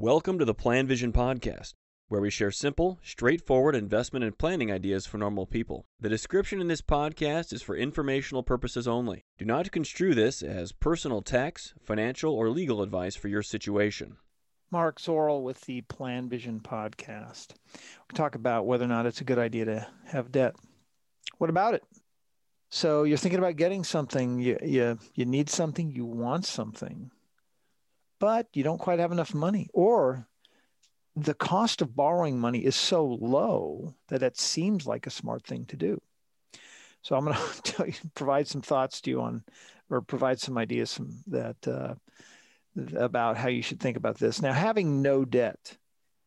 Welcome to the Plan Vision Podcast, where we share simple, straightforward investment and planning ideas for normal people. The description in this podcast is for informational purposes only. Do not construe this as personal tax, financial, or legal advice for your situation. Mark Zoril with the Plan Vision Podcast. We talk about whether or not it's a good idea to have debt. What about it? So you're thinking about getting something, you, you, you need something, you want something but you don't quite have enough money, or the cost of borrowing money is so low that it seems like a smart thing to do. So I'm going to tell you, provide some thoughts to you on, or provide some ideas from that uh, about how you should think about this. Now, having no debt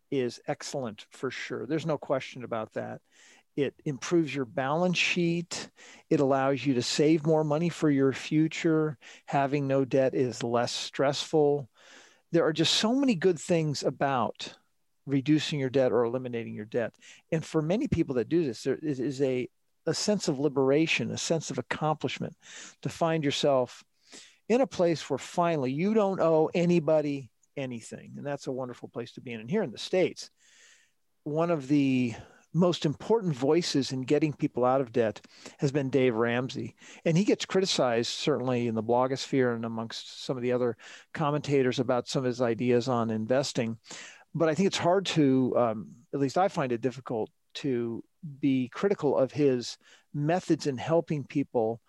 is excellent for sure. There's no question about that. It improves your balance sheet. It allows you to save more money for your future. Having no debt is less stressful. There are just so many good things about reducing your debt or eliminating your debt. And for many people that do this, there is a, a sense of liberation, a sense of accomplishment to find yourself in a place where finally you don't owe anybody anything. And that's a wonderful place to be in. And here in the States, one of the most important voices in getting people out of debt has been Dave Ramsey. And he gets criticized certainly in the blogosphere and amongst some of the other commentators about some of his ideas on investing. But I think it's hard to, um, at least I find it difficult to be critical of his methods in helping people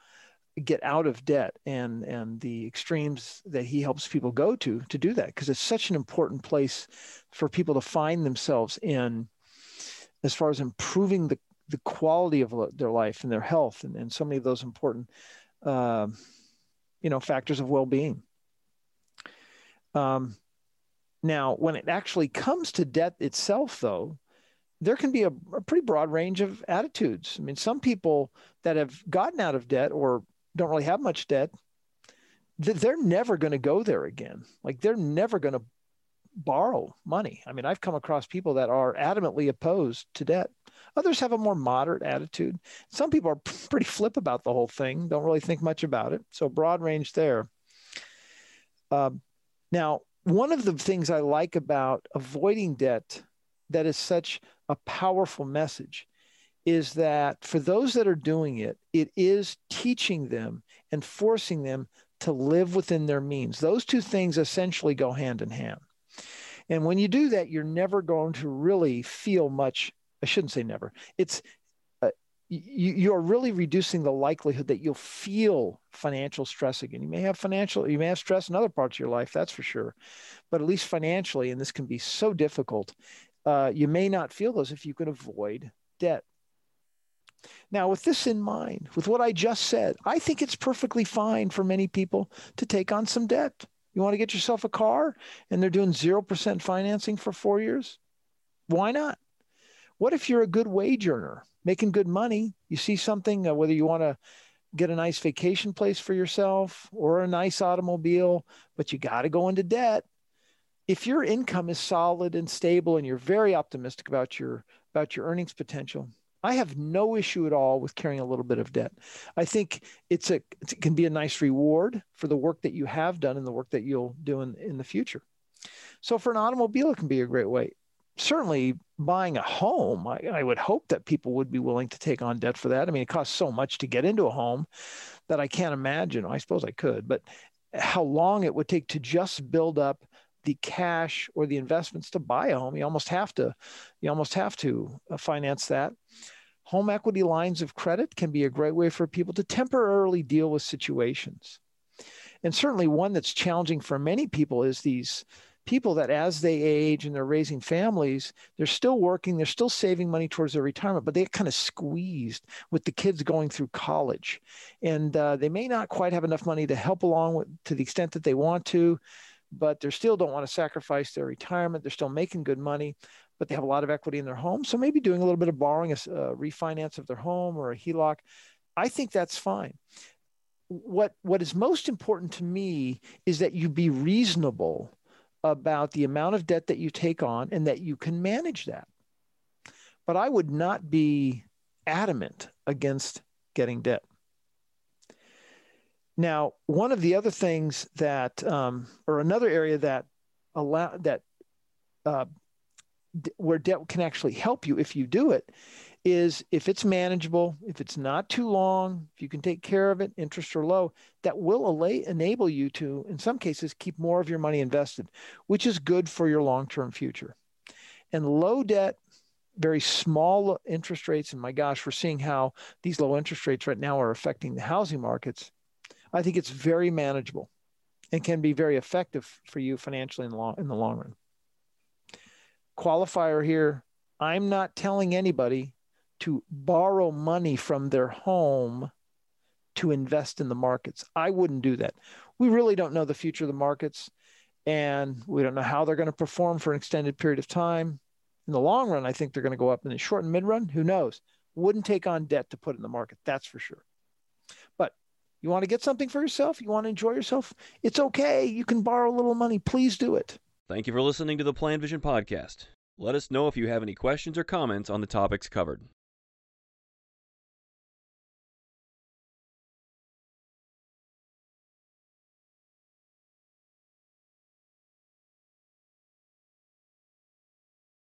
get out of debt and and the extremes that he helps people go to to do that because it's such an important place for people to find themselves in as far as improving the, the quality of their life and their health and, and so many of those important uh, you know factors of well-being. Um, now when it actually comes to debt itself though there can be a, a pretty broad range of attitudes. I mean some people that have gotten out of debt or don't really have much debt they're never going to go there again. Like they're never going to borrow money. I mean, I've come across people that are adamantly opposed to debt. Others have a more moderate attitude. Some people are pretty flip about the whole thing, don't really think much about it. So, broad range there. Uh, now, one of the things I like about avoiding debt that is such a powerful message is that for those that are doing it, it is teaching them and forcing them to live within their means. Those two things essentially go hand in hand. And when you do that, you're never going to really feel much. I shouldn't say never. It's uh, you, you're really reducing the likelihood that you'll feel financial stress again. You may have financial, you may have stress in other parts of your life, that's for sure. But at least financially, and this can be so difficult, uh, you may not feel those if you can avoid debt. Now, with this in mind, with what I just said, I think it's perfectly fine for many people to take on some debt. You want to get yourself a car and they're doing 0% financing for four years? Why not? What if you're a good wage earner, making good money? You see something, uh, whether you want to get a nice vacation place for yourself or a nice automobile, but you got to go into debt. If your income is solid and stable and you're very optimistic about your about your earnings potential, I have no issue at all with carrying a little bit of debt. I think it's a it can be a nice reward for the work that you have done and the work that you'll do in, in the future. So for an automobile, it can be a great way. Certainly, buying a home, I, I would hope that people would be willing to take on debt for that. I mean, it costs so much to get into a home that I can't imagine. I suppose I could, but how long it would take to just build up the cash or the investments to buy a home. You almost have to, you almost have to uh, finance that. Home equity lines of credit can be a great way for people to temporarily deal with situations. And certainly one that's challenging for many people is these people that as they age and they're raising families, they're still working, they're still saving money towards their retirement, but they get kind of squeezed with the kids going through college. And uh, they may not quite have enough money to help along with, to the extent that they want to but they still don't want to sacrifice their retirement. They're still making good money, but they have a lot of equity in their home. So maybe doing a little bit of borrowing, a, a uh, refinance of their home or a HELOC, I think that's fine. What what is most important to me is that you be reasonable about the amount of debt that you take on and that you can manage that. But I would not be adamant against getting debt. Now, one of the other things that, um, or another area that allow that uh, where debt can actually help you if you do it is if it's manageable, if it's not too long, if you can take care of it, interest are low, that will enable you to, in some cases, keep more of your money invested, which is good for your long term future. And low debt, very small interest rates, and my gosh, we're seeing how these low interest rates right now are affecting the housing markets. I think it's very manageable and can be very effective for you financially in the long, in the long run. Qualifier here I'm not telling anybody to borrow money from their home to invest in the markets. I wouldn't do that. We really don't know the future of the markets and we don't know how they're going to perform for an extended period of time. In the long run, I think they're going to go up. In the short and mid run, who knows? Wouldn't take on debt to put in the market. That's for sure. You want to get something for yourself? You want to enjoy yourself? It's okay. You can borrow a little money. Please do it. Thank you for listening to the Plan Vision podcast. Let us know if you have any questions or comments on the topics covered.